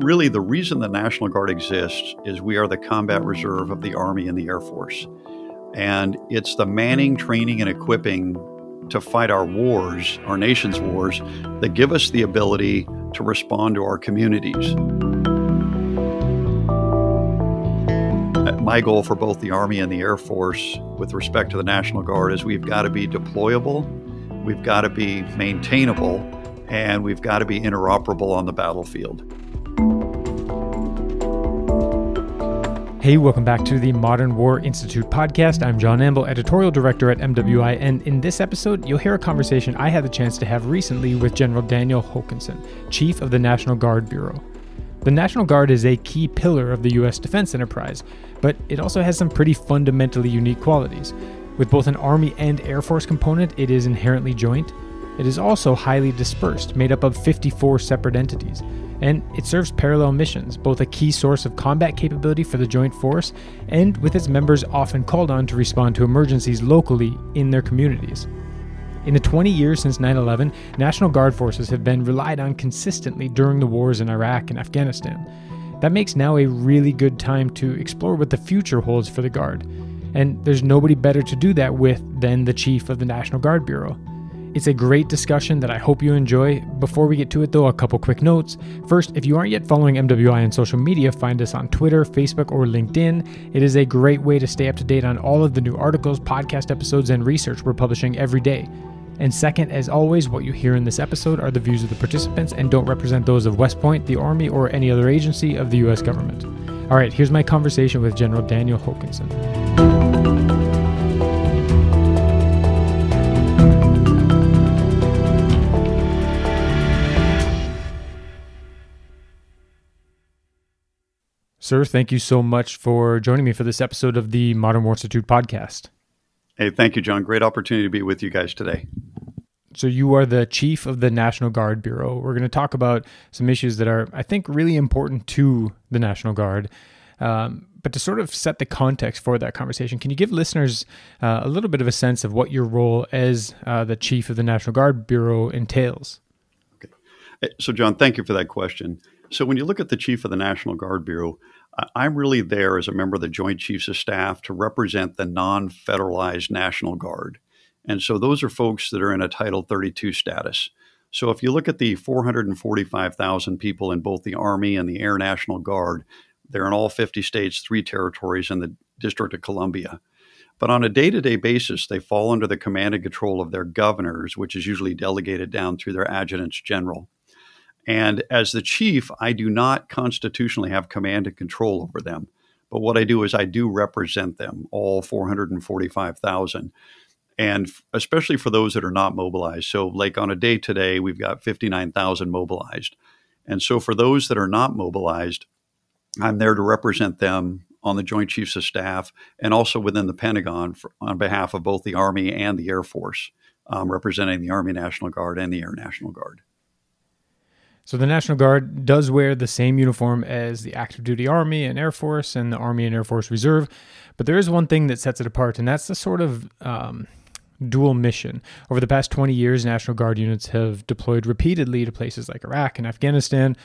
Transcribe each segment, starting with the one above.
Really, the reason the National Guard exists is we are the combat reserve of the Army and the Air Force. And it's the manning, training, and equipping to fight our wars, our nation's wars, that give us the ability to respond to our communities. Uh, my goal for both the Army and the Air Force with respect to the National Guard is we've got to be deployable, we've got to be maintainable, and we've got to be interoperable on the battlefield. Hey, welcome back to the Modern War Institute podcast. I'm John Amble, editorial director at MWI, and in this episode, you'll hear a conversation I had the chance to have recently with General Daniel Hokanson, Chief of the National Guard Bureau. The National Guard is a key pillar of the U.S. defense enterprise, but it also has some pretty fundamentally unique qualities. With both an Army and Air Force component, it is inherently joint. It is also highly dispersed, made up of 54 separate entities and it serves parallel missions, both a key source of combat capability for the Joint Force and with its members often called on to respond to emergencies locally in their communities. In the 20 years since 9 11, National Guard forces have been relied on consistently during the wars in Iraq and Afghanistan. That makes now a really good time to explore what the future holds for the Guard. And there's nobody better to do that with than the Chief of the National Guard Bureau. It's a great discussion that I hope you enjoy. Before we get to it, though, a couple quick notes. First, if you aren't yet following MWI on social media, find us on Twitter, Facebook, or LinkedIn. It is a great way to stay up to date on all of the new articles, podcast episodes, and research we're publishing every day. And second, as always, what you hear in this episode are the views of the participants and don't represent those of West Point, the Army, or any other agency of the U.S. government. All right, here's my conversation with General Daniel Hokanson. Sir, thank you so much for joining me for this episode of the Modern War Institute podcast. Hey, thank you, John. Great opportunity to be with you guys today. So, you are the chief of the National Guard Bureau. We're going to talk about some issues that are, I think, really important to the National Guard. Um, but to sort of set the context for that conversation, can you give listeners uh, a little bit of a sense of what your role as uh, the chief of the National Guard Bureau entails? Okay. So, John, thank you for that question. So, when you look at the chief of the National Guard Bureau, I'm really there as a member of the Joint Chiefs of Staff to represent the non federalized National Guard. And so those are folks that are in a Title 32 status. So if you look at the 445,000 people in both the Army and the Air National Guard, they're in all 50 states, three territories, and the District of Columbia. But on a day to day basis, they fall under the command and control of their governors, which is usually delegated down through their adjutants general. And as the chief, I do not constitutionally have command and control over them. But what I do is I do represent them, all 445,000. And especially for those that are not mobilized. So, like on a day today, we've got 59,000 mobilized. And so, for those that are not mobilized, I'm there to represent them on the Joint Chiefs of Staff and also within the Pentagon for, on behalf of both the Army and the Air Force, um, representing the Army National Guard and the Air National Guard. So the National Guard does wear the same uniform as the active duty Army and Air Force and the Army and Air Force Reserve, but there is one thing that sets it apart, and that's the sort of um, dual mission. Over the past 20 years, National Guard units have deployed repeatedly to places like Iraq and Afghanistan.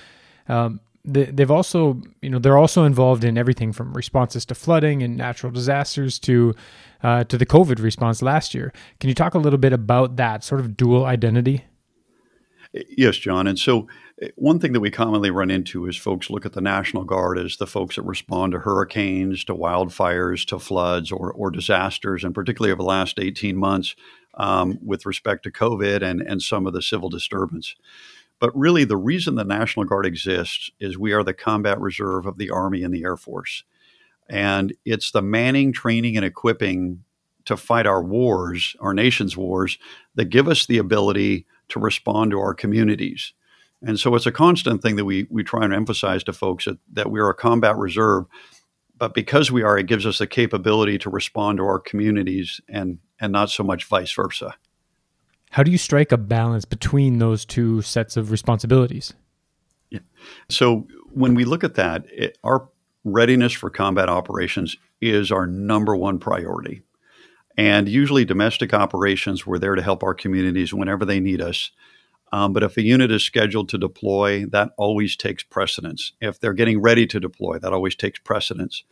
Um, they, they've also, you know, they're also involved in everything from responses to flooding and natural disasters to uh, to the COVID response last year. Can you talk a little bit about that sort of dual identity? Yes, John. And so one thing that we commonly run into is folks look at the National Guard as the folks that respond to hurricanes, to wildfires, to floods, or, or disasters, and particularly over the last 18 months um, with respect to COVID and, and some of the civil disturbance. But really, the reason the National Guard exists is we are the combat reserve of the Army and the Air Force. And it's the manning, training, and equipping to fight our wars, our nation's wars, that give us the ability to respond to our communities. And so it's a constant thing that we we try and emphasize to folks that, that we are a combat reserve, but because we are, it gives us the capability to respond to our communities and and not so much vice versa. How do you strike a balance between those two sets of responsibilities? Yeah. So when we look at that, it, our readiness for combat operations is our number one priority. And usually, domestic operations, we're there to help our communities whenever they need us. Um, but if a unit is scheduled to deploy, that always takes precedence. If they're getting ready to deploy, that always takes precedence.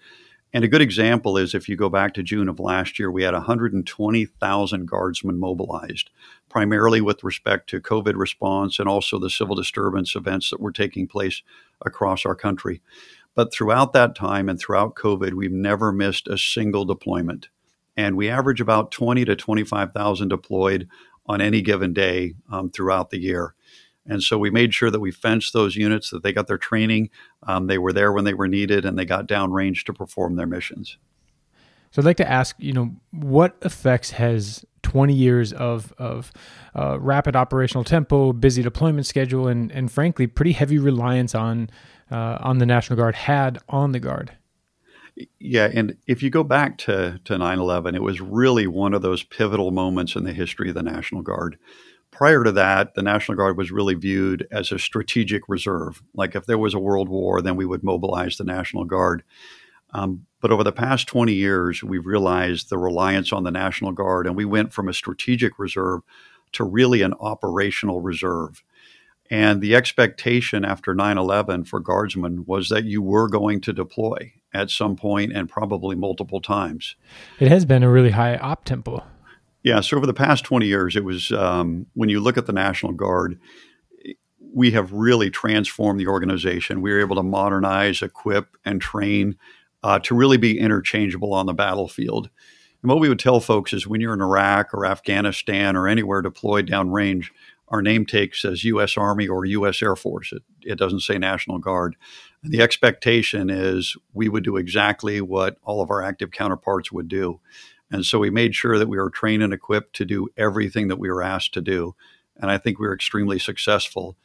And a good example is if you go back to June of last year, we had 120,000 guardsmen mobilized, primarily with respect to COVID response and also the civil disturbance events that were taking place across our country. But throughout that time and throughout COVID, we've never missed a single deployment. And we average about 20 to 25,000 deployed on any given day um, throughout the year. And so we made sure that we fenced those units, that they got their training, um, they were there when they were needed, and they got downrange to perform their missions. So I'd like to ask, you know, what effects has 20 years of, of uh, rapid operational tempo, busy deployment schedule, and, and frankly, pretty heavy reliance on, uh, on the National Guard had on the Guard? Yeah, and if you go back to, to 9 11, it was really one of those pivotal moments in the history of the National Guard prior to that, the National Guard was really viewed as a strategic reserve. Like if there was a world war, then we would mobilize the National Guard. Um, but over the past 20 years, we've realized the reliance on the National Guard, and we went from a strategic reserve to really an operational reserve. And the expectation after 9 11 for guardsmen was that you were going to deploy at some point and probably multiple times. It has been a really high op tempo. Yeah, so over the past 20 years, it was um, when you look at the National Guard, we have really transformed the organization. We were able to modernize, equip, and train uh, to really be interchangeable on the battlefield. And what we would tell folks is when you're in Iraq or Afghanistan or anywhere deployed downrange, our name tape says U.S. Army or U.S. Air Force. It, it doesn't say National Guard. And the expectation is we would do exactly what all of our active counterparts would do. And so we made sure that we were trained and equipped to do everything that we were asked to do. And I think we were extremely successful.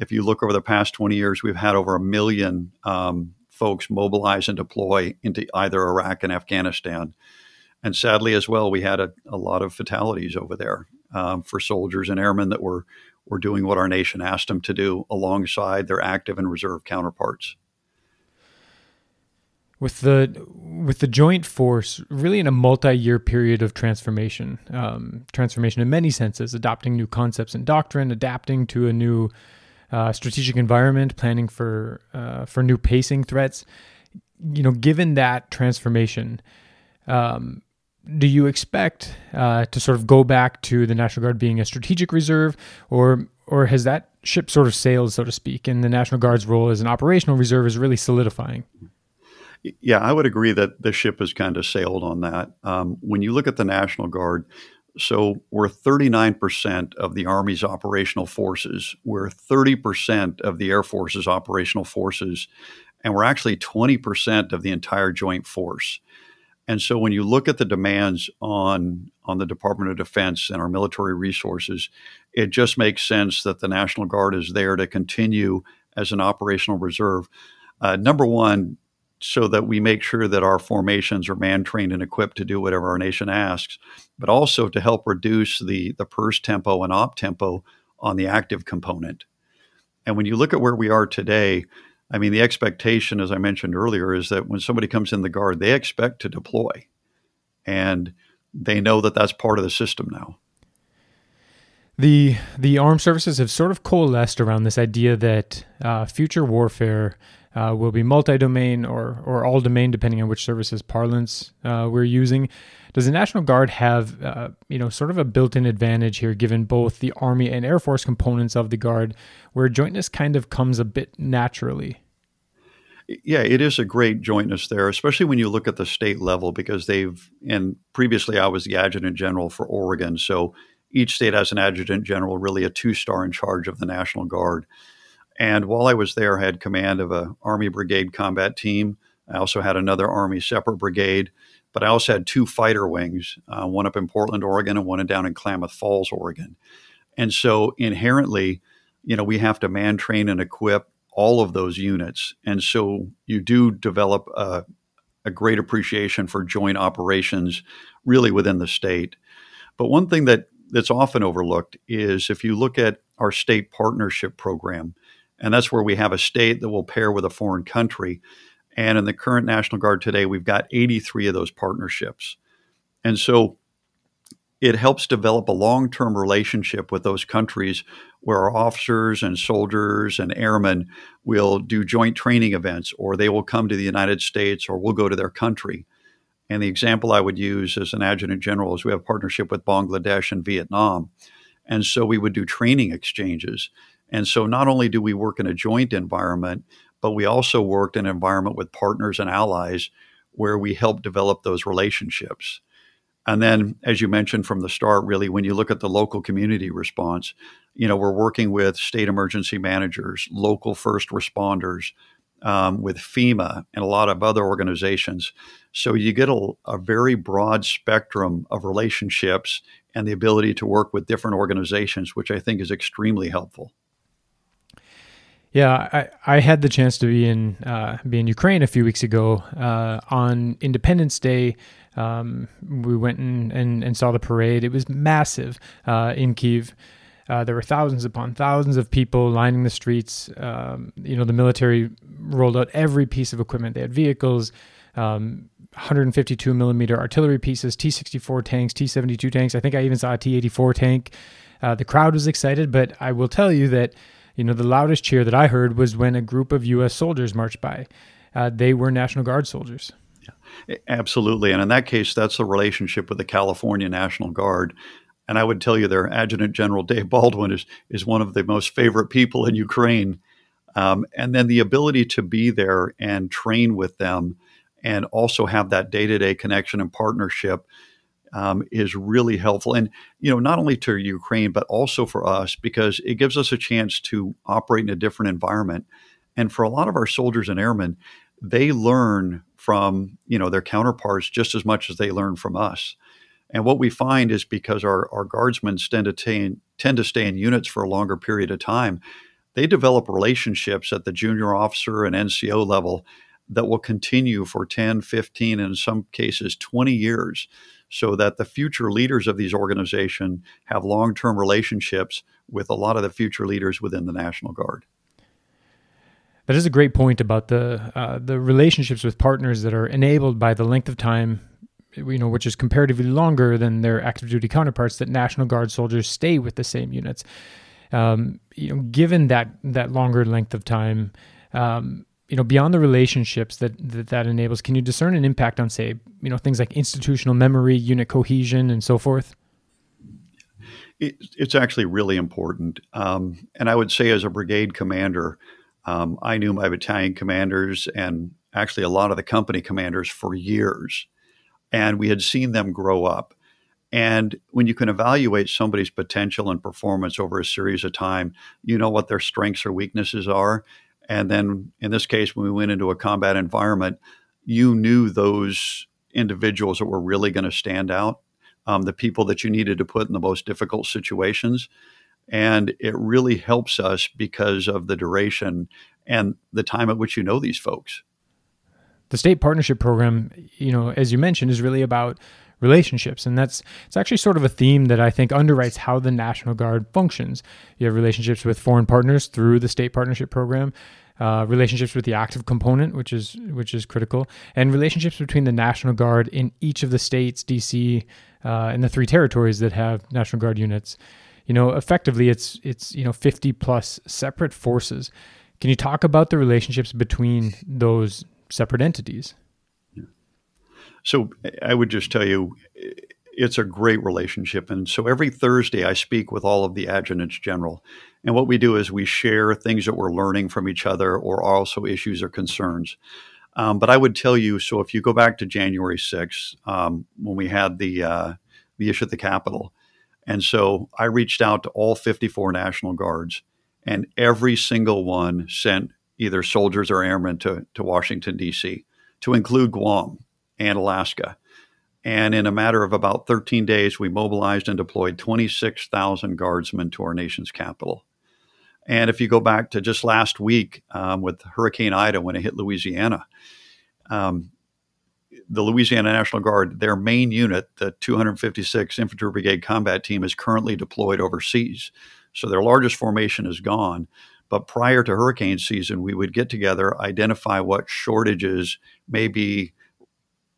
If you look over the past 20 years, we've had over a million um, folks mobilize and deploy into either Iraq and Afghanistan. And sadly, as well, we had a, a lot of fatalities over there um, for soldiers and airmen that were, were doing what our nation asked them to do alongside their active and reserve counterparts. With the with the joint force really in a multi-year period of transformation um, transformation in many senses adopting new concepts and doctrine adapting to a new uh, strategic environment planning for uh, for new pacing threats. You know given that transformation um, do you expect uh, to sort of go back to the National Guard being a strategic reserve, or or has that ship sort of sailed, so to speak, and the National Guard's role as an operational reserve is really solidifying? Yeah, I would agree that the ship has kind of sailed on that. Um, when you look at the National Guard, so we're 39% of the Army's operational forces, we're 30% of the Air Force's operational forces, and we're actually 20% of the entire joint force. And so when you look at the demands on on the Department of Defense and our military resources, it just makes sense that the National Guard is there to continue as an operational reserve. Uh, number one, so that we make sure that our formations are man trained and equipped to do whatever our nation asks, but also to help reduce the, the pers tempo and op tempo on the active component. And when you look at where we are today, I mean, the expectation, as I mentioned earlier, is that when somebody comes in the guard, they expect to deploy. And they know that that's part of the system now. The the armed services have sort of coalesced around this idea that uh, future warfare uh, will be multi-domain or or all domain depending on which services parlance uh, we're using. Does the National Guard have uh, you know sort of a built-in advantage here, given both the Army and Air Force components of the Guard, where jointness kind of comes a bit naturally? Yeah, it is a great jointness there, especially when you look at the state level, because they've, and previously I was the adjutant general for Oregon. So each state has an adjutant general, really a two star in charge of the National Guard. And while I was there, I had command of a Army Brigade combat team. I also had another Army separate brigade, but I also had two fighter wings, uh, one up in Portland, Oregon, and one down in Klamath Falls, Oregon. And so inherently, you know, we have to man train and equip all of those units. And so you do develop a, a great appreciation for joint operations really within the state. But one thing that that's often overlooked is if you look at our state partnership program, and that's where we have a state that will pair with a foreign country. And in the current National Guard today, we've got 83 of those partnerships. And so it helps develop a long term relationship with those countries where our officers and soldiers and airmen will do joint training events, or they will come to the United States, or we'll go to their country. And the example I would use as an adjutant general is we have a partnership with Bangladesh and Vietnam. And so we would do training exchanges. And so not only do we work in a joint environment, but we also worked in an environment with partners and allies where we help develop those relationships. And then, as you mentioned from the start, really, when you look at the local community response, you know, we're working with state emergency managers, local first responders, um, with FEMA and a lot of other organizations. So you get a, a, very broad spectrum of relationships and the ability to work with different organizations, which I think is extremely helpful. Yeah, I, I had the chance to be in uh, be in Ukraine a few weeks ago uh, on Independence Day. Um, we went and, and, and, saw the parade. It was massive uh, in Kiev. Uh, there were thousands upon thousands of people lining the streets. Um, you know, the military rolled out every piece of equipment. They had vehicles, um, 152 millimeter artillery pieces, T-64 tanks, T-72 tanks. I think I even saw a T-84 tank. Uh, the crowd was excited, but I will tell you that you know the loudest cheer that I heard was when a group of U.S. soldiers marched by. Uh, they were National Guard soldiers. Yeah, absolutely, and in that case, that's the relationship with the California National Guard. And I would tell you, their Adjutant General Dave Baldwin is is one of the most favorite people in Ukraine. Um, and then the ability to be there and train with them and also have that day to day connection and partnership um, is really helpful. And, you know, not only to Ukraine, but also for us because it gives us a chance to operate in a different environment. And for a lot of our soldiers and airmen, they learn from, you know, their counterparts just as much as they learn from us. And what we find is because our, our guardsmen tend to, t- tend to stay in units for a longer period of time, they develop relationships at the junior officer and NCO level that will continue for 10, 15, and in some cases 20 years, so that the future leaders of these organizations have long term relationships with a lot of the future leaders within the National Guard. That is a great point about the uh, the relationships with partners that are enabled by the length of time, you know, which is comparatively longer than their active duty counterparts. That National Guard soldiers stay with the same units. Um, you know, given that that longer length of time, um, you know beyond the relationships that, that that enables can you discern an impact on say you know things like institutional memory unit cohesion and so forth? It, it's actually really important. Um, and i would say as a brigade commander um, i knew my battalion commanders and actually a lot of the company commanders for years. And we had seen them grow up. And when you can evaluate somebody's potential and performance over a series of time you know what their strengths or weaknesses are and then in this case, when we went into a combat environment, you knew those individuals that were really going to stand out, um, the people that you needed to put in the most difficult situations. And it really helps us because of the duration and the time at which you know these folks. The state partnership program, you know, as you mentioned, is really about relationships. And that's it's actually sort of a theme that i think underwrites how the national guard functions. You have relationships with foreign partners through the state partnership program uh, relationships with the active component which is which is critical and relationships between the national guard in each of the states dc uh, and the three territories that have national guard units. You know effectively it's it's you know 50 plus separate forces. Can you talk about the relationships between those separate entities so I would just tell you, it's a great relationship. And so every Thursday, I speak with all of the adjutants general. And what we do is we share things that we're learning from each other or also issues or concerns. Um, but I would tell you so if you go back to January 6th, um, when we had the, uh, the issue at the Capitol, and so I reached out to all 54 National Guards, and every single one sent either soldiers or airmen to, to Washington, D.C., to include Guam and Alaska. And in a matter of about 13 days, we mobilized and deployed 26,000 guardsmen to our nation's capital. And if you go back to just last week um, with Hurricane Ida when it hit Louisiana, um, the Louisiana National Guard, their main unit, the 256 Infantry Brigade Combat Team, is currently deployed overseas. So their largest formation is gone. But prior to hurricane season, we would get together, identify what shortages may be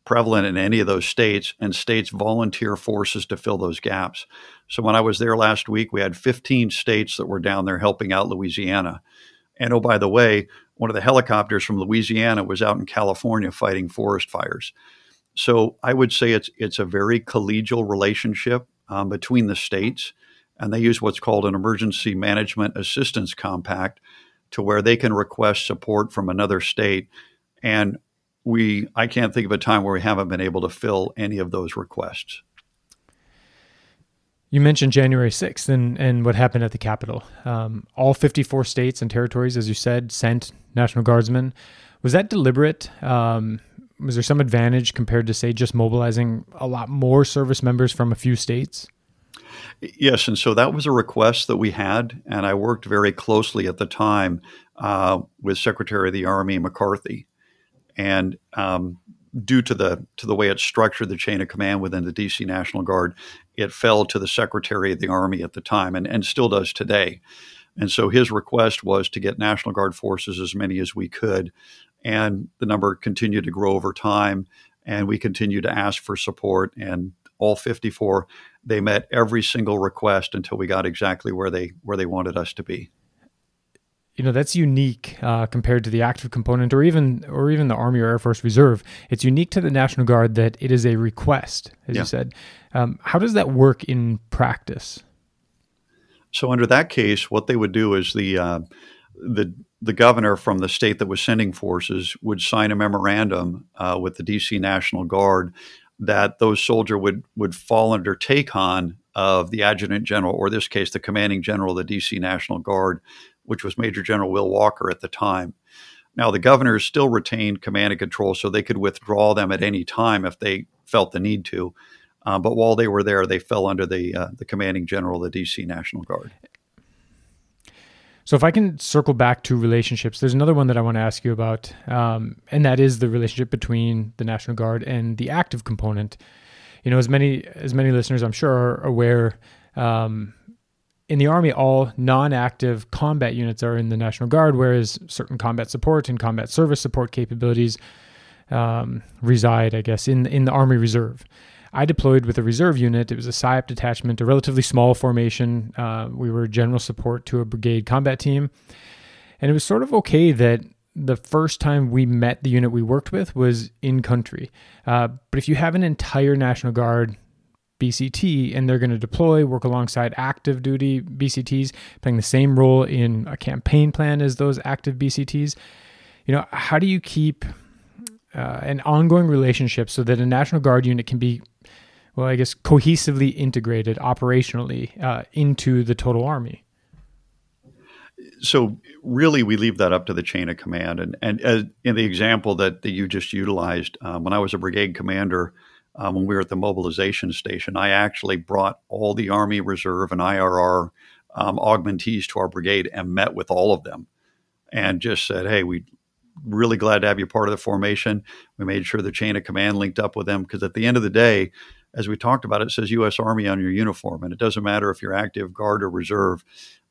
prevalent in any of those states, and states volunteer forces to fill those gaps. So when I was there last week, we had 15 states that were down there helping out Louisiana. And oh, by the way, one of the helicopters from Louisiana was out in California fighting forest fires. So I would say it's it's a very collegial relationship um, between the states, and they use what's called an emergency management assistance compact, to where they can request support from another state, and we I can't think of a time where we haven't been able to fill any of those requests. You mentioned January 6th and, and what happened at the Capitol. Um, all 54 states and territories, as you said, sent National Guardsmen. Was that deliberate? Um, was there some advantage compared to, say, just mobilizing a lot more service members from a few states? Yes, and so that was a request that we had, and I worked very closely at the time uh, with Secretary of the Army McCarthy, and um, due to the to the way it's structured, the chain of command within the DC National Guard, it fell to the Secretary of the Army at the time, and, and still does today. And so his request was to get National Guard forces as many as we could, and the number continued to grow over time, and we continued to ask for support. And all 54, they met every single request until we got exactly where they where they wanted us to be you know that's unique uh, compared to the active component or even or even the army or air force reserve. It's unique to the national guard that it is a request as yeah. you said. Um, how does that work in practice? So under that case what they would do is the uh, the the governor from the state that was sending forces would sign a memorandum uh, with the DC National Guard that those soldier would would fall under take on of the adjutant general, or this case, the commanding general of the DC National Guard, which was Major General Will Walker at the time. Now, the governors still retained command and control, so they could withdraw them at any time if they felt the need to. Uh, but while they were there, they fell under the uh, the commanding general of the DC National Guard. So, if I can circle back to relationships, there's another one that I want to ask you about, um, and that is the relationship between the National Guard and the active component. You know, as many as many listeners, I'm sure, are aware. Um, in the Army, all non active combat units are in the National Guard, whereas certain combat support and combat service support capabilities um, reside, I guess, in, in the Army Reserve. I deployed with a reserve unit. It was a PSYOP detachment, a relatively small formation. Uh, we were general support to a brigade combat team. And it was sort of okay that the first time we met the unit we worked with was in country. Uh, but if you have an entire National Guard BCT and they're going to deploy, work alongside active duty BCTs, playing the same role in a campaign plan as those active BCTs. You know, how do you keep uh, an ongoing relationship so that a National Guard unit can be, well, I guess, cohesively integrated operationally uh, into the total Army? So really, we leave that up to the chain of command. And and as in the example that, that you just utilized, um, when I was a brigade commander, um, when we were at the mobilization station, I actually brought all the Army Reserve and IRR um, augmentees to our brigade and met with all of them and just said, hey, we really glad to have you part of the formation. We made sure the chain of command linked up with them because at the end of the day, as we talked about, it says U.S. Army on your uniform, and it doesn't matter if you're active, guard, or reserve.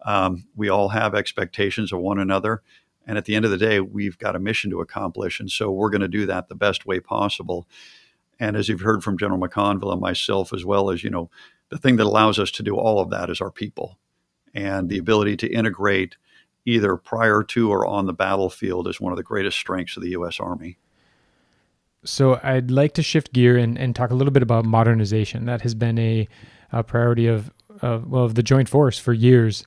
Um, we all have expectations of one another, and at the end of the day, we've got a mission to accomplish, and so we're going to do that the best way possible. And as you've heard from General McConville and myself, as well as, you know, the thing that allows us to do all of that is our people. And the ability to integrate either prior to or on the battlefield is one of the greatest strengths of the U.S. Army. So I'd like to shift gear and, and talk a little bit about modernization. That has been a, a priority of, of, well, of the Joint Force for years.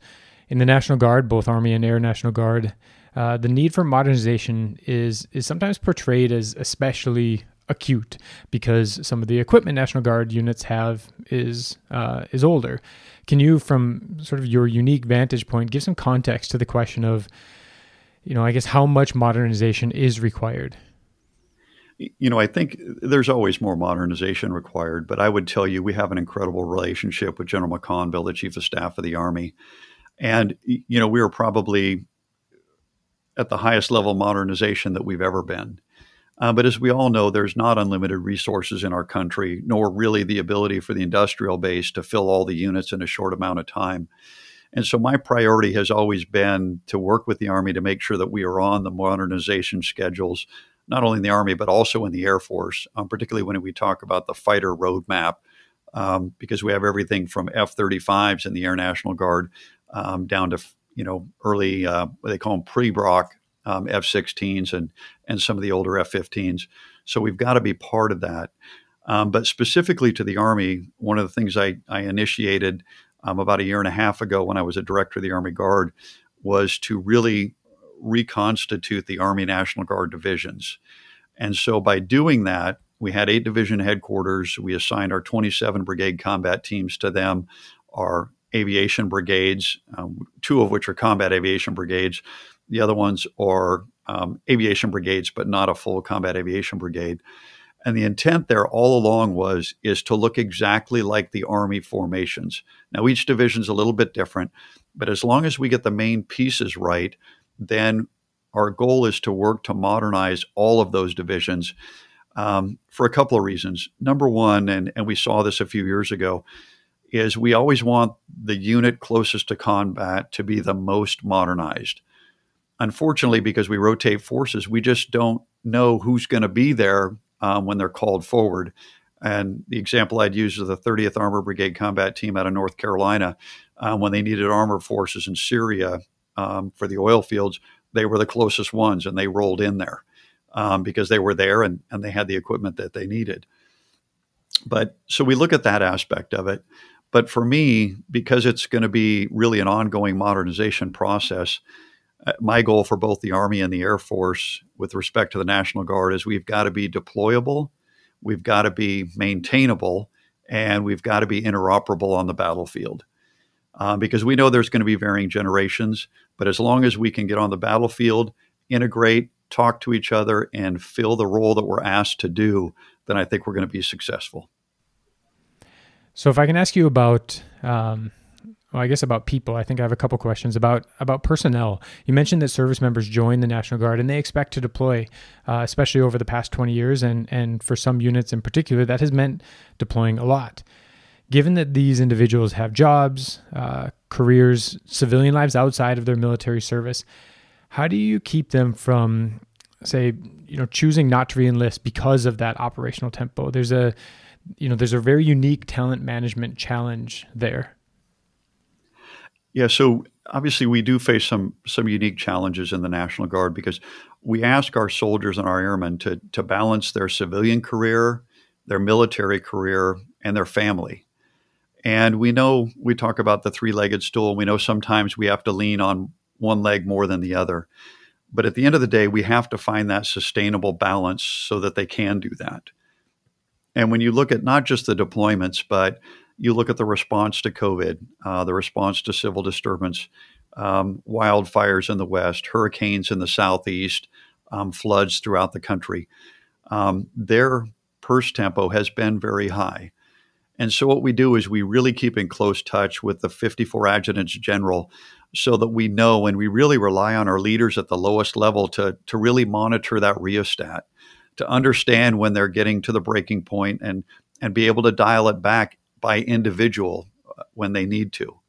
In the National Guard, both Army and Air National Guard, uh, the need for modernization is is sometimes portrayed as especially acute because some of the equipment National Guard units have is uh, is older. Can you, from sort of your unique vantage point, give some context to the question of, you know, I guess how much modernization is required? You know, I think there's always more modernization required, but I would tell you we have an incredible relationship with General McConville, the Chief of Staff of the Army. And, you know, we are probably at the highest level modernization that we've ever been. Uh, but as we all know, there's not unlimited resources in our country, nor really the ability for the industrial base to fill all the units in a short amount of time. And so my priority has always been to work with the Army to make sure that we are on the modernization schedules not only in the Army, but also in the Air Force, um, particularly when we talk about the fighter roadmap, um, because we have everything from F 35s in the Air National Guard um, down to you know early, uh, what they call them pre Block um, F 16s and, and some of the older F 15s. So we've got to be part of that. Um, but specifically to the Army, one of the things I, I initiated um, about a year and a half ago when I was a director of the Army Guard was to really reconstitute the Army National Guard divisions. And so by doing that, we had eight division headquarters. We assigned our 27 brigade combat teams to them, our aviation brigades, um, two of which are combat aviation brigades. The other ones are um, aviation brigades, but not a full combat aviation brigade. And the intent there all along was is to look exactly like the Army formations. Now each division is a little bit different, but as long as we get the main pieces right, then our goal is to work to modernize all of those divisions um, for a couple of reasons. Number one, and, and we saw this a few years ago, is we always want the unit closest to combat to be the most modernized. Unfortunately, because we rotate forces, we just don't know who's going to be there um, when they're called forward. And the example I'd use is the 30th Armor Brigade Combat Team out of North Carolina. Um, when they needed armor forces in Syria um, for the oil fields, they were the closest ones and they rolled in there um, because they were there and, and they had the equipment that they needed. But so we look at that aspect of it. But for me, because it's going to be really an ongoing modernization process, my goal for both the Army and the Air Force with respect to the National Guard is we've got to be deployable, we've got to be maintainable, and we've got to be interoperable on the battlefield. Uh, because we know there's going to be varying generations, but as long as we can get on the battlefield, integrate, talk to each other, and fill the role that we're asked to do, then I think we're going to be successful. So, if I can ask you about um, well, I guess about people. I think I have a couple questions about about personnel. You mentioned that service members join the National Guard and they expect to deploy, uh, especially over the past 20 years, and and for some units in particular, that has meant deploying a lot. Given that these individuals have jobs, uh, careers, civilian lives outside of their military service, how do you keep them from, say, you know, choosing not to reenlist because of that operational tempo? There's a, you know, there's a very unique talent management challenge there. Yeah, so obviously we do face some some unique challenges in the National Guard because we ask our soldiers and our airmen to to balance their civilian career, their military career, and their family. And we know we talk about the three-legged stool. We know sometimes we have to lean on one leg more than the other. But at the end of the day, we have to find that sustainable balance so that they can do that. And when you look at not just the deployments, but you look at the response to COVID, uh, the response to civil disturbance, um, wildfires in the West, hurricanes in the Southeast, um, floods throughout the country. Um, their pers tempo has been very high. And so, what we do is we really keep in close touch with the 54 adjutants general so that we know and we really rely on our leaders at the lowest level to, to really monitor that rheostat, to understand when they're getting to the breaking point and, and be able to dial it back by individual uh, when they need to.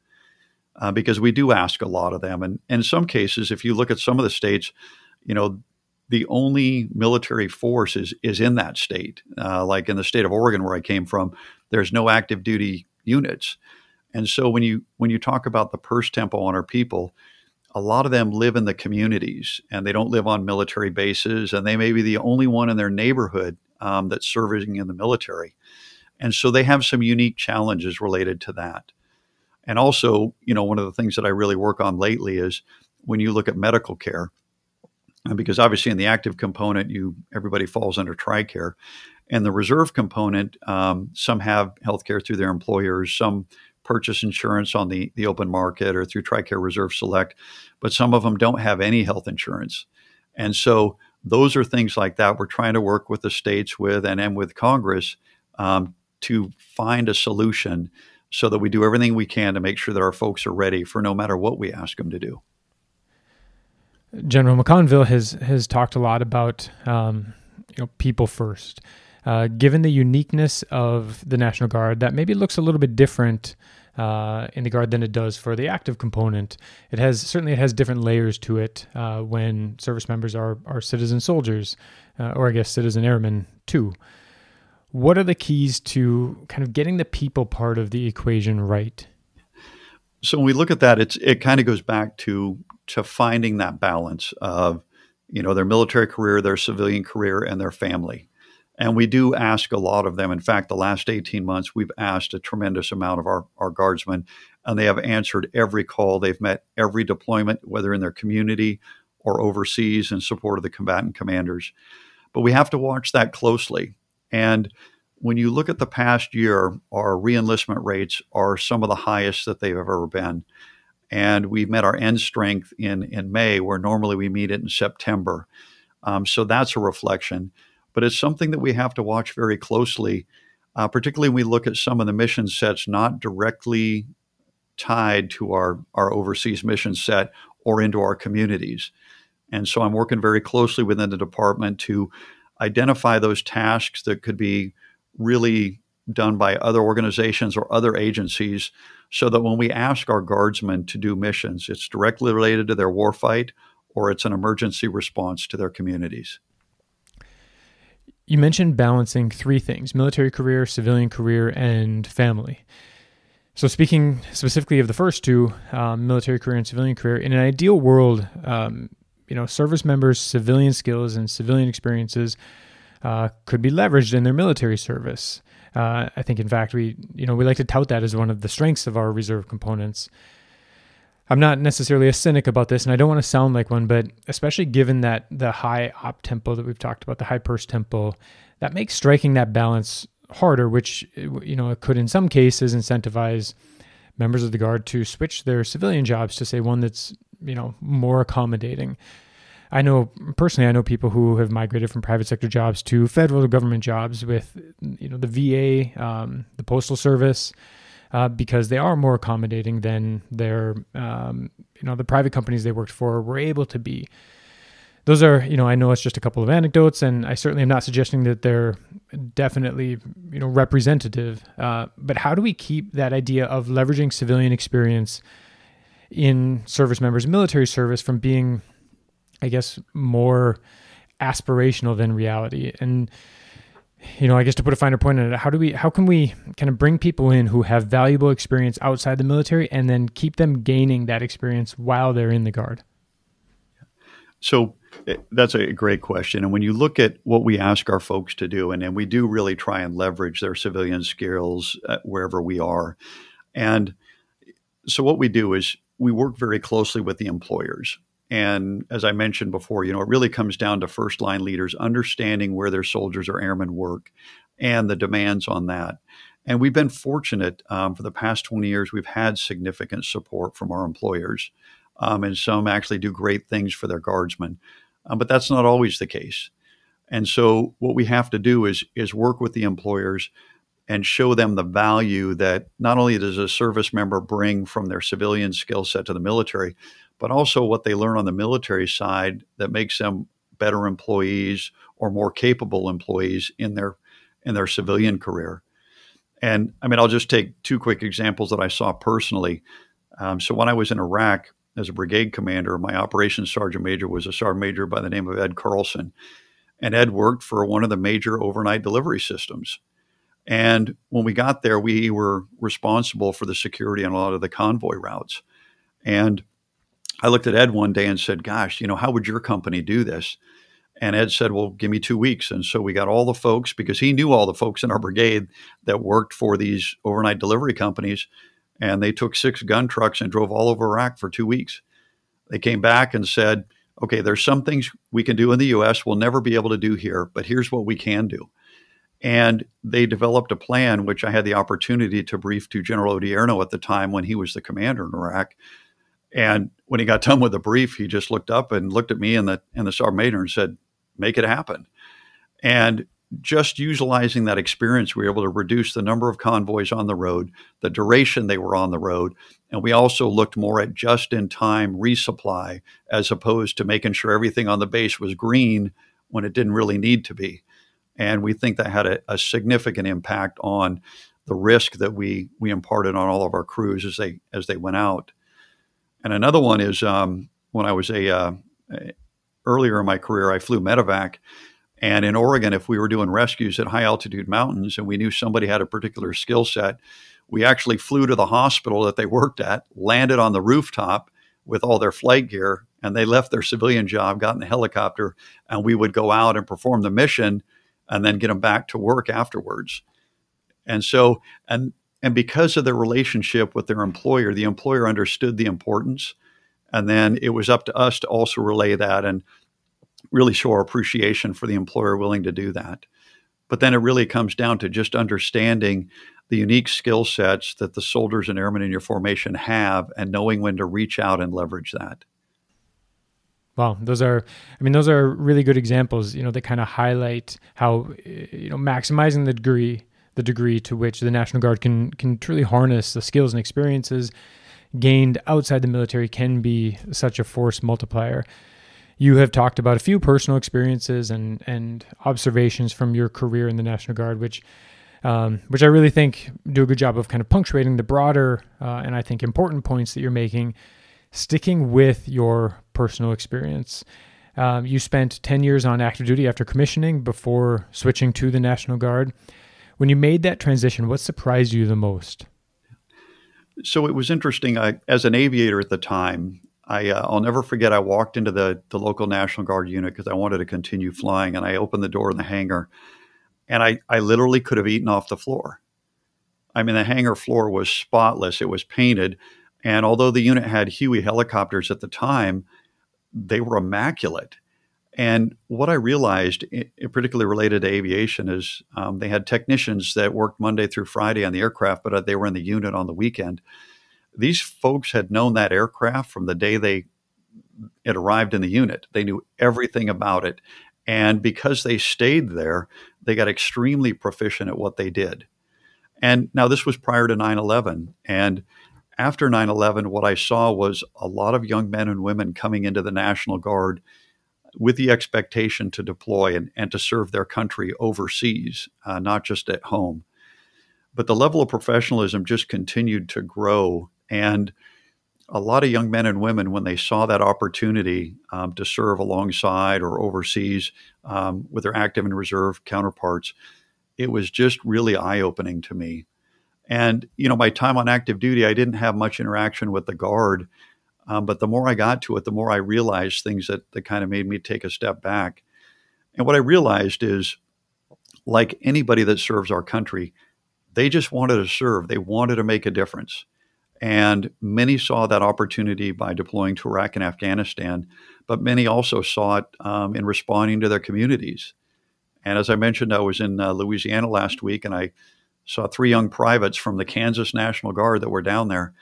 Uh, because we do ask a lot of them. And, and in some cases, if you look at some of the states, you know, the only military force is, is in that state. Uh, like in the state of Oregon, where I came from, there's no active duty units. And so when you when you talk about the pers tempo on our people, a lot of them live in the communities and they don't live on military bases, and they may be the only one in their neighborhood um, that's serving in the military. And so they have some unique challenges related to that. And also, you know, one of the things that I really work on lately is when you look at medical care, uh, because obviously in the active component, you everybody falls under TRICARE, and the reserve component, um, some have health care through their employers, some purchase insurance on the, the open market or through TRICARE Reserve Select, but some of them don't have any health insurance. And so those are things like that we're trying to work with the states with and, and with Congress um, to find a solution so that we do everything we can to make sure that our folks are ready for no matter what we ask them to do. General McConville has has talked a lot about um, you know people first. Uh, given the uniqueness of the National Guard, that maybe looks a little bit different uh, in the guard than it does for the active component. It has certainly it has different layers to it uh, when service members are are citizen soldiers, uh, or I guess citizen airmen too. What are the keys to kind of getting the people part of the equation right? So when we look at that, it's it kind of goes back to to finding that balance of you know their military career, their civilian career, and their family. And we do ask a lot of them. In fact, the last 18 months, we've asked a tremendous amount of our, our guardsmen, and they have answered every call. They've met every deployment, whether in their community or overseas, in support of the combatant commanders. But we have to watch that closely. And when you look at the past year, our reenlistment rates are some of the highest that they've ever been. And we've met our end strength in, in May, where normally we meet it in September. Um, so that's a reflection but it's something that we have to watch very closely, uh, particularly when we look at some of the mission sets not directly tied to our, our overseas mission set or into our communities. And so I'm working very closely within the department to identify those tasks that could be really done by other organizations or other agencies so that when we ask our guardsmen to do missions, it's directly related to their warfight or it's an emergency response to their communities. You mentioned balancing three things military career, civilian career, and family. So, speaking specifically of the first two, um, military career and civilian career, in an ideal world, um, you know, service members' civilian skills and civilian experiences uh, could be leveraged in their military service. Uh, I think, in fact, we you know we like to tout that as one of the strengths of our reserve components. I'm not necessarily a cynic about this, and I don't want to sound like one, but especially given that the high op tempo that we've talked about, the high pers tempo, that makes striking that balance harder, which you know it could in some cases incentivize members of the guard to switch their civilian jobs to say one that's you know more accommodating. I know personally, I know people who have migrated from private sector jobs to federal government jobs with you know the VA, um, the postal service uh, because they are more accommodating than their um, you know the private companies they worked for were able to be. Those are you know I know it's just a couple of anecdotes, and I certainly am not suggesting that they're definitely you know representative. Uh, but how do we keep that idea of leveraging civilian experience in service members' military service from being, I guess, more aspirational than reality and you know, I guess to put a finer point on it, how do we, how can we kind of bring people in who have valuable experience outside the military and then keep them gaining that experience while they're in the guard? So eh, that's a great question. And when you look at what we ask our folks to do, and, and we do really try and leverage their civilian skills uh, wherever we are. And so what we do is we work very closely with the employers. And as I mentioned before, you know, it really comes down to first line leaders understanding where their soldiers or airmen work and the demands on that. And we've been fortunate um, for the past 20 years, we've had significant support from our employers. Um, and some actually do great things for their guardsmen. Um, but that's not always the case. And so what we have to do is, is work with the employers and show them the value that not only does a service member bring from their civilian skill set to the military, but also what they learn on the military side that makes them better employees or more capable employees in their in their civilian career. And I mean, I'll just take two quick examples that I saw personally. Um, so when I was in Iraq as a brigade commander, my operations sergeant major was a sergeant major by the name of Ed Carlson, and Ed worked for one of the major overnight delivery systems. And when we got there, we were responsible for the security on a lot of the convoy routes. And I looked at Ed one day and said, Gosh, you know, how would your company do this? And Ed said, Well, give me two weeks. And so we got all the folks because he knew all the folks in our brigade that worked for these overnight delivery companies. And they took six gun trucks and drove all over Iraq for two weeks. They came back and said, Okay, there's some things we can do in the US we'll never be able to do here, but here's what we can do. And they developed a plan, which I had the opportunity to brief to General Odierno at the time when he was the commander in Iraq and when he got done with the brief, he just looked up and looked at me and the and the sergeant major and said, "Make it happen." And just utilizing that experience, we were able to reduce the number of convoys on the road, the duration they were on the road, and we also looked more at just-in-time resupply as opposed to making sure everything on the base was green when it didn't really need to be. And we think that had a, a significant impact on the risk that we we imparted on all of our crews as they as they went out. And another one is um, when I was a, uh, a earlier in my career, I flew medevac. And in Oregon, if we were doing rescues at high altitude mountains and we knew somebody had a particular skill set, we actually flew to the hospital that they worked at, landed on the rooftop with all their flight gear, and they left their civilian job, got in the helicopter, and we would go out and perform the mission and then get them back to work afterwards. And so, and and because of their relationship with their employer, the employer understood the importance. And then it was up to us to also relay that and really show our appreciation for the employer willing to do that. But then it really comes down to just understanding the unique skill sets that the soldiers and airmen in your formation have and knowing when to reach out and leverage that. Wow, those are, I mean, those are really good examples, you know, that kind of highlight how, you know, maximizing the degree, the degree to which the National Guard can, can truly harness the skills and experiences gained outside the military can be such a force multiplier. You have talked about a few personal experiences and, and observations from your career in the National Guard, which um, which I really think do a good job of kind of punctuating the broader uh, and I think important points that you're making, sticking with your personal experience. Um, you spent 10 years on active duty after commissioning before switching to the National Guard. When you made that transition, what surprised you the most? So it was interesting. I, as an aviator at the time, I, uh, I'll never forget. I walked into the, the local National Guard unit because I wanted to continue flying, and I opened the door in the hangar and I, I literally could have eaten off the floor. I mean, the hangar floor was spotless, it was painted. And although the unit had Huey helicopters at the time, they were immaculate. And what I realized, particularly related to aviation, is um, they had technicians that worked Monday through Friday on the aircraft, but uh, they were in the unit on the weekend. These folks had known that aircraft from the day they it arrived in the unit. They knew everything about it. And because they stayed there, they got extremely proficient at what they did. And now this was prior to 9 11. And after 9 11, what I saw was a lot of young men and women coming into the National Guard with the expectation to deploy and, and to serve their country overseas, uh, not just at home. But the level of professionalism just continued to grow. And a lot of young men and women, when they saw that opportunity um, to serve alongside or overseas um, with their active and reserve counterparts, it was just really eye opening to me. And, you know, my time on active duty, I didn't have much interaction with the Guard. Um, but the more I got to it, the more I realized things that, that kind of made me take a step back. And what I realized is like anybody that serves our country, they just wanted to serve, they wanted to make a difference. And many saw that opportunity by deploying to Iraq and Afghanistan, but many also saw it um, in responding to their communities. And as I mentioned, I was in uh, Louisiana last week and I saw three young privates from the Kansas National Guard that were down there.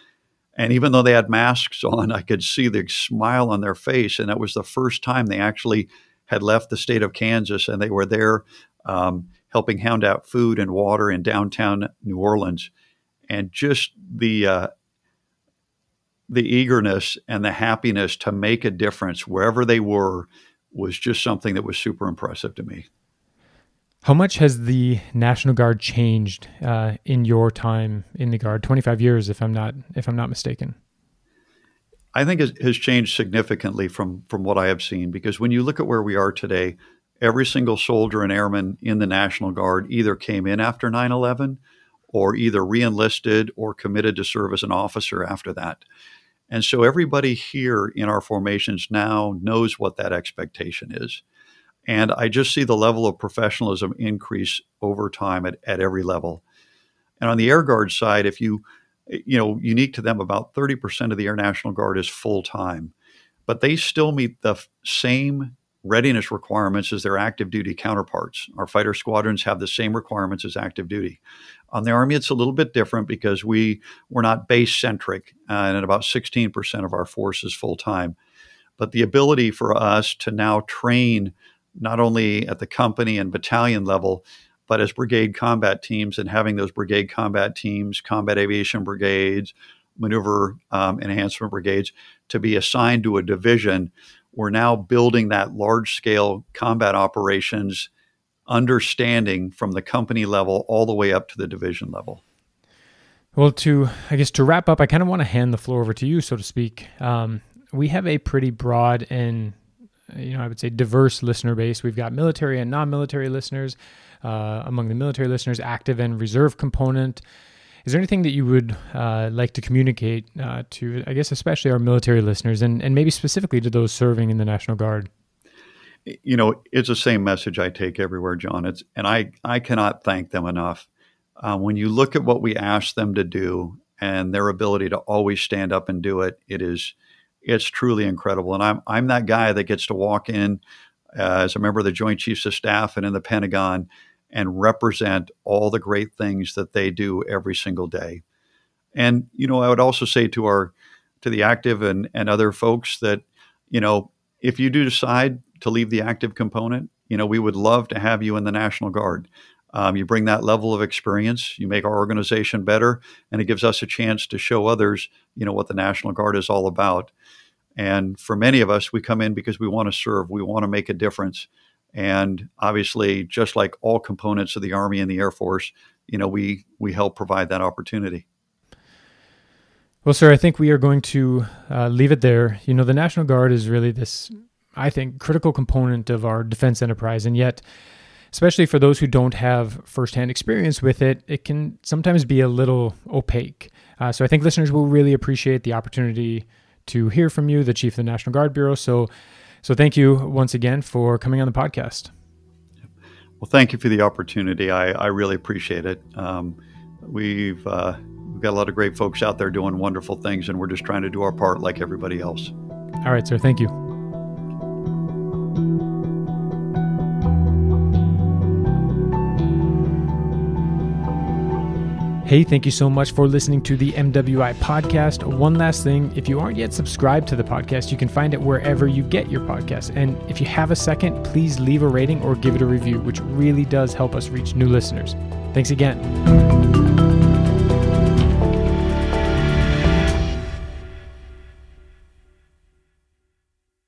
And even though they had masks on, I could see the smile on their face. And it was the first time they actually had left the state of Kansas and they were there um, helping hound out food and water in downtown New Orleans. And just the uh, the eagerness and the happiness to make a difference wherever they were was just something that was super impressive to me. How much has the National Guard changed uh, in your time in the Guard? Twenty five years, if I'm not if I'm not mistaken. I think it has changed significantly from from what I have seen because when you look at where we are today, every single soldier and airman in the National Guard either came in after 9/11 or either reenlisted or committed to serve as an officer after that. And so everybody here in our formations now knows what that expectation is. And I just see the level of professionalism increase over time at, at every level. And on the Air Guard side, if you, you know, unique to them, about 30% of the Air National Guard is full time, but they still meet the same readiness requirements as their active duty counterparts. Our fighter squadrons have the same requirements as active duty. On the Army, it's a little bit different because we we're not base centric, uh, and about 16% of our force is full time. But the ability for us to now train not only at the company and battalion level, but as brigade combat teams and having those brigade combat teams, combat aviation brigades, maneuver um, enhancement brigades to be assigned to a division, we're now building that large scale combat operations understanding from the company level all the way up to the division level. Well, to I guess to wrap up, I kind of want to hand the floor over to you, so to speak. Um, we have a pretty broad and you know I would say diverse listener base. We've got military and non-military listeners. Uh, among the military listeners, active and reserve component. Is there anything that you would uh, like to communicate uh, to, I guess, especially our military listeners, and, and maybe specifically to those serving in the National Guard? You know, it's the same message I take everywhere, John. It's and I I cannot thank them enough. Uh, when you look at what we ask them to do and their ability to always stand up and do it, it is it's truly incredible. And I'm I'm that guy that gets to walk in uh, as a member of the Joint Chiefs of Staff and in the Pentagon and represent all the great things that they do every single day. And you know, I would also say to our to the active and, and other folks that, you know, if you do decide to leave the active component, you know, we would love to have you in the National Guard. Um, you bring that level of experience, you make our organization better, and it gives us a chance to show others, you know, what the National Guard is all about. And for many of us, we come in because we want to serve, we want to make a difference, and obviously, just like all components of the Army and the Air Force, you know, we we help provide that opportunity. Well, sir, I think we are going to uh, leave it there. You know, the National Guard is really this, I think, critical component of our defense enterprise, and yet, especially for those who don't have firsthand experience with it, it can sometimes be a little opaque. Uh, so I think listeners will really appreciate the opportunity to hear from you, the Chief of the National Guard Bureau. So so thank you once again for coming on the podcast. Well, thank you for the opportunity. I, I really appreciate it. Um, we've, uh, we've got a lot of great folks out there doing wonderful things, and we're just trying to do our part like everybody else. All right, sir. Thank you. Hey, thank you so much for listening to the MWI podcast. One last thing if you aren't yet subscribed to the podcast, you can find it wherever you get your podcast. And if you have a second, please leave a rating or give it a review, which really does help us reach new listeners. Thanks again.